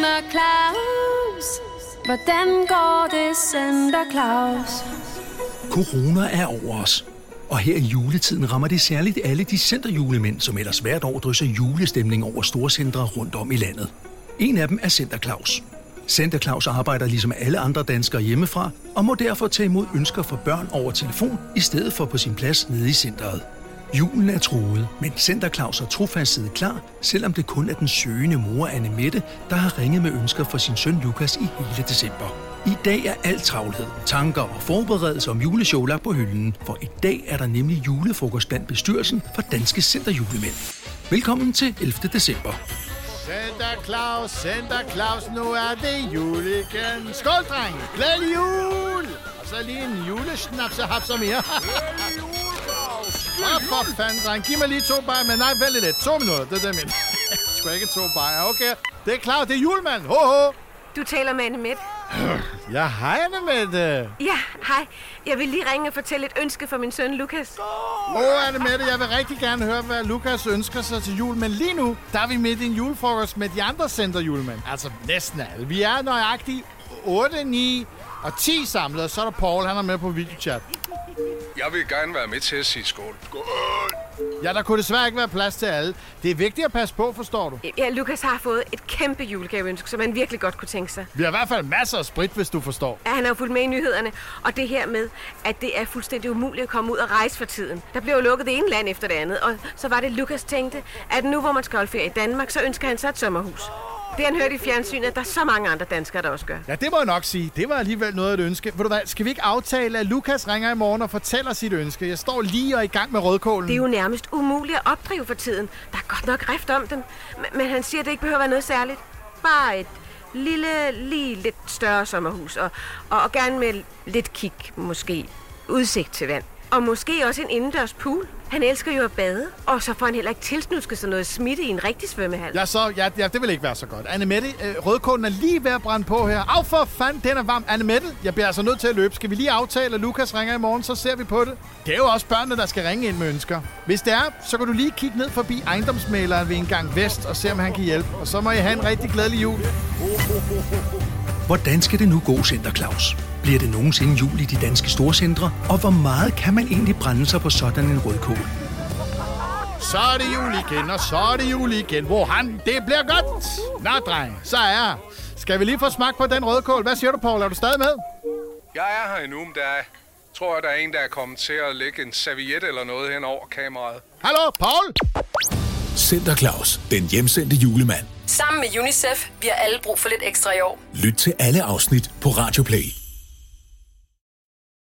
Santa Claus? Hvordan går det, Santa Claus? Corona er over os. Og her i juletiden rammer det særligt alle de centerjulemænd, som ellers hvert år drysser julestemning over storcentre rundt om i landet. En af dem er Center Claus. Center Claus arbejder ligesom alle andre danskere hjemmefra, og må derfor tage imod ønsker fra børn over telefon, i stedet for på sin plads nede i centret. Julen er truet, men Center Claus har trofast siddet klar, selvom det kun er den søgende mor Anne Mette, der har ringet med ønsker for sin søn Lukas i hele december. I dag er alt travlhed, tanker og forberedelser om juleshow lagt på hylden, for i dag er der nemlig julefrokost blandt bestyrelsen for Danske Centerjulemænd. Velkommen til 11. december. Santa Claus, Santa Claus, nu er det jul igen. Skål, dreng! Glædelig jul! Og så lige en julesnaps og hapser mere. Åh, for fanden, dreng. Giv mig lige to bajer, men nej, vælg lidt. To minutter, det er det, mener. Sgu ikke to bajer. Okay, det er klart, det er julemand. Ho, ho. Du taler med Anne Mette. Ja, hej, Anne Mette. Ja, hej. Jeg vil lige ringe og fortælle et ønske for min søn Lukas. Åh, oh, Anne Mette, jeg vil rigtig gerne høre, hvad Lukas ønsker sig til jul. Men lige nu, der er vi midt i en julefrokost med de andre centerjulemænd. Altså næsten alle. Vi er nøjagtigt 8, 9 og 10 samlet, og så er der Paul, han er med på videochat. Jeg vil gerne være med til at sige skål. Skål! Ja, der kunne desværre ikke være plads til alle. Det er vigtigt at passe på, forstår du. Ja, Lukas har fået et kæmpe julegaveønske, som han virkelig godt kunne tænke sig. Vi har i hvert fald masser af sprit, hvis du forstår. Ja, han har jo fulgt med i nyhederne. Og det her med, at det er fuldstændig umuligt at komme ud og rejse for tiden. Der blev jo lukket det ene land efter det andet. Og så var det, Lukas tænkte, at nu hvor man skal holde ferie i Danmark, så ønsker han sig et sommerhus. Det han hørte i fjernsynet, at der er så mange andre danskere, der også gør. Ja, det må jeg nok sige. Det var alligevel noget af et ønske. Ved du hvad, skal vi ikke aftale, at Lukas ringer i morgen og fortæller sit ønske? Jeg står lige og er i gang med rødkålen. Det er jo nærmest umuligt at opdrive for tiden. Der er godt nok rift om dem. Men- Men han siger, at det ikke behøver at være noget særligt. Bare et lille, lige lidt større sommerhus. Og, og, og gerne med lidt kig, måske. Udsigt til vand. Og måske også en indendørs pool. Han elsker jo at bade. Og så får han heller ikke tilsnusket sig noget smitte i en rigtig svømmehal. Ja, så, ja, ja, det vil ikke være så godt. Anne Mette, øh, rødkålen er lige ved at brænde på her. Af for fanden, den er varm. Anne Mette, jeg bliver altså nødt til at løbe. Skal vi lige aftale, at Lukas ringer i morgen, så ser vi på det. Det er jo også børnene, der skal ringe ind med ønsker. Hvis det er, så kan du lige kigge ned forbi ejendomsmaleren ved en gang vest og se, om han kan hjælpe. Og så må I have en rigtig glædelig jul. Hvordan skal det nu gå, Center Claus? Bliver det nogensinde jul i de danske storcentre? Og hvor meget kan man egentlig brænde sig på sådan en rødkål? Så er det jul igen, og så er det jul igen. Hvor han, det bliver godt. Nå, dreng, så er jeg. Skal vi lige få smag på den rødkål? Hvad siger du, Paul? Er du stadig med? Jeg er her endnu, men der er, tror jeg, der er en, der er kommet til at lægge en serviet eller noget hen over kameraet. Hallo, Paul? Center Claus, den hjemsendte julemand. Sammen med UNICEF bliver alle brug for lidt ekstra i år. Lyt til alle afsnit på Radio Play.